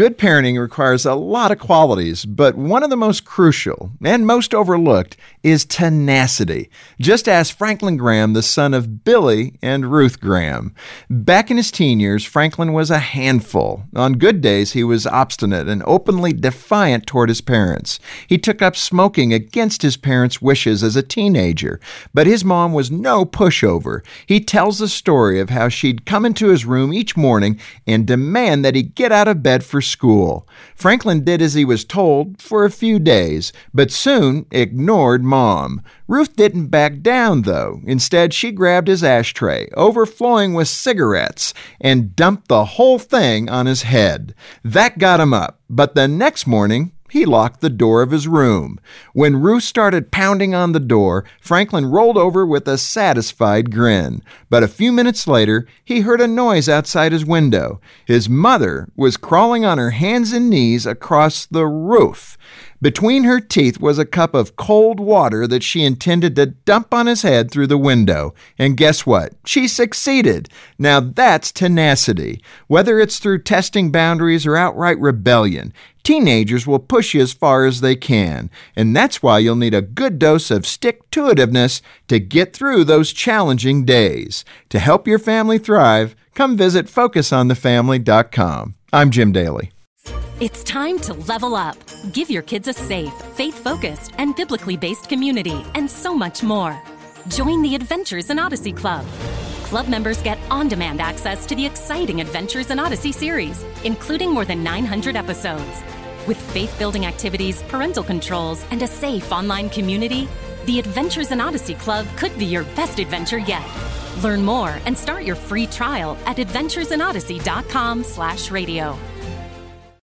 Good parenting requires a lot of qualities, but one of the most crucial and most overlooked is tenacity. Just ask Franklin Graham, the son of Billy and Ruth Graham. Back in his teen years, Franklin was a handful. On good days, he was obstinate and openly defiant toward his parents. He took up smoking against his parents' wishes as a teenager, but his mom was no pushover. He tells the story of how she'd come into his room each morning and demand that he get out of bed for school. Franklin did as he was told for a few days, but soon ignored Mom. Ruth didn't back down, though. Instead, she grabbed his ashtray, overflowing with cigarettes, and dumped the whole thing on his head. That got him up, but the next morning, he locked the door of his room. When Ruth started pounding on the door, Franklin rolled over with a satisfied grin. But a few minutes later, he heard a noise outside his window. His mother was crawling on her hands and knees across the roof. Between her teeth was a cup of cold water that she intended to dump on his head through the window. And guess what? She succeeded. Now that's tenacity. Whether it's through testing boundaries or outright rebellion, teenagers will push you as far as they can. And that's why you'll need a good dose of stick to itiveness to get through those challenging days. To help your family thrive, come visit FocusOnTheFamily.com. I'm Jim Daly. It's time to level up. Give your kids a safe, faith focused, and biblically based community, and so much more. Join the Adventures in Odyssey Club. Club members get on demand access to the exciting Adventures in Odyssey series, including more than 900 episodes. With faith building activities, parental controls, and a safe online community, the Adventures in Odyssey Club could be your best adventure yet. Learn more and start your free trial at adventuresinodyssey.com slash radio.